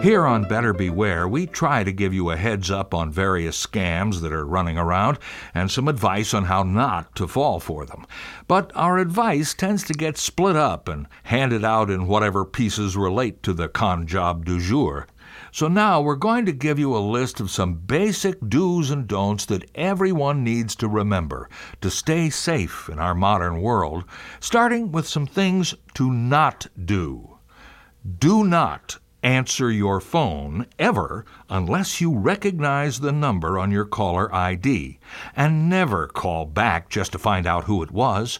Here on Better Beware, we try to give you a heads up on various scams that are running around and some advice on how not to fall for them. But our advice tends to get split up and handed out in whatever pieces relate to the con job du jour. So now we're going to give you a list of some basic do's and don'ts that everyone needs to remember to stay safe in our modern world, starting with some things to not do. Do not answer your phone ever unless you recognize the number on your caller ID, and never call back just to find out who it was.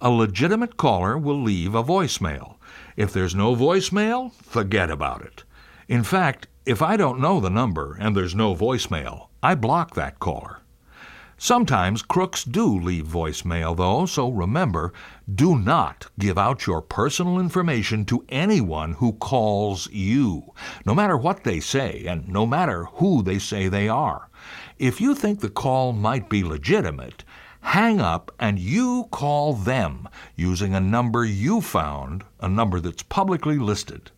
A legitimate caller will leave a voicemail. If there's no voicemail, forget about it. In fact, if I don't know the number and there's no voicemail, I block that caller. Sometimes crooks do leave voicemail, though, so remember do not give out your personal information to anyone who calls you, no matter what they say and no matter who they say they are. If you think the call might be legitimate, hang up and you call them using a number you found, a number that's publicly listed.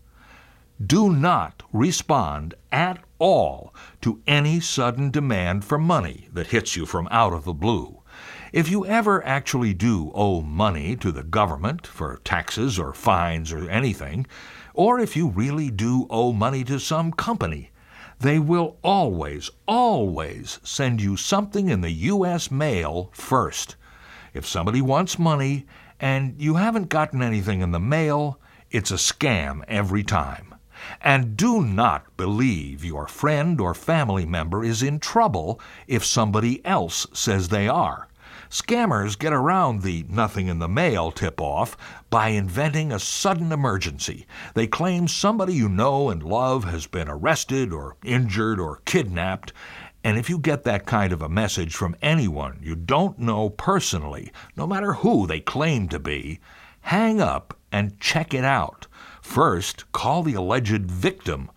Do not respond at all to any sudden demand for money that hits you from out of the blue. If you ever actually do owe money to the government for taxes or fines or anything, or if you really do owe money to some company, they will always, always send you something in the U.S. mail first. If somebody wants money and you haven't gotten anything in the mail, it's a scam every time. And do not believe your friend or family member is in trouble if somebody else says they are. Scammers get around the nothing in the mail tip off by inventing a sudden emergency. They claim somebody you know and love has been arrested or injured or kidnapped. And if you get that kind of a message from anyone you don't know personally, no matter who they claim to be, hang up and check it out. First, call the alleged victim.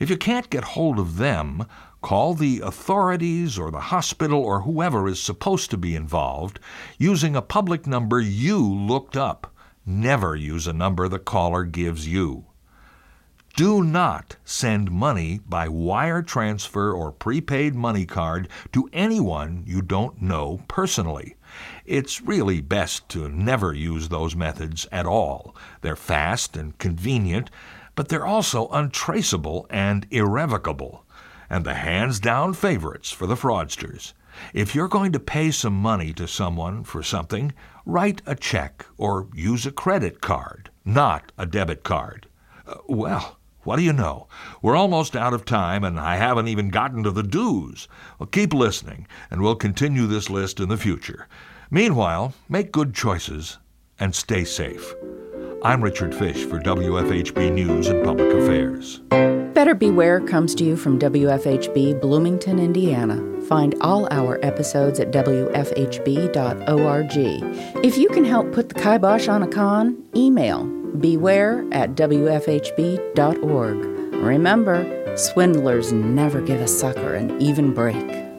If you can't get hold of them, call the authorities or the hospital or whoever is supposed to be involved using a public number you looked up. Never use a number the caller gives you. Do not send money by wire transfer or prepaid money card to anyone you don't know personally. It's really best to never use those methods at all. They're fast and convenient, but they're also untraceable and irrevocable, and the hands down favorites for the fraudsters. If you're going to pay some money to someone for something, write a check or use a credit card, not a debit card. Uh, well, what do you know? We're almost out of time, and I haven't even gotten to the do's. Well, keep listening, and we'll continue this list in the future. Meanwhile, make good choices and stay safe. I'm Richard Fish for WFHB News and Public Affairs. Better Beware comes to you from WFHB Bloomington, Indiana. Find all our episodes at WFHB.org. If you can help put the kibosh on a con, email beware at WFHB.org. Remember, swindlers never give a sucker an even break.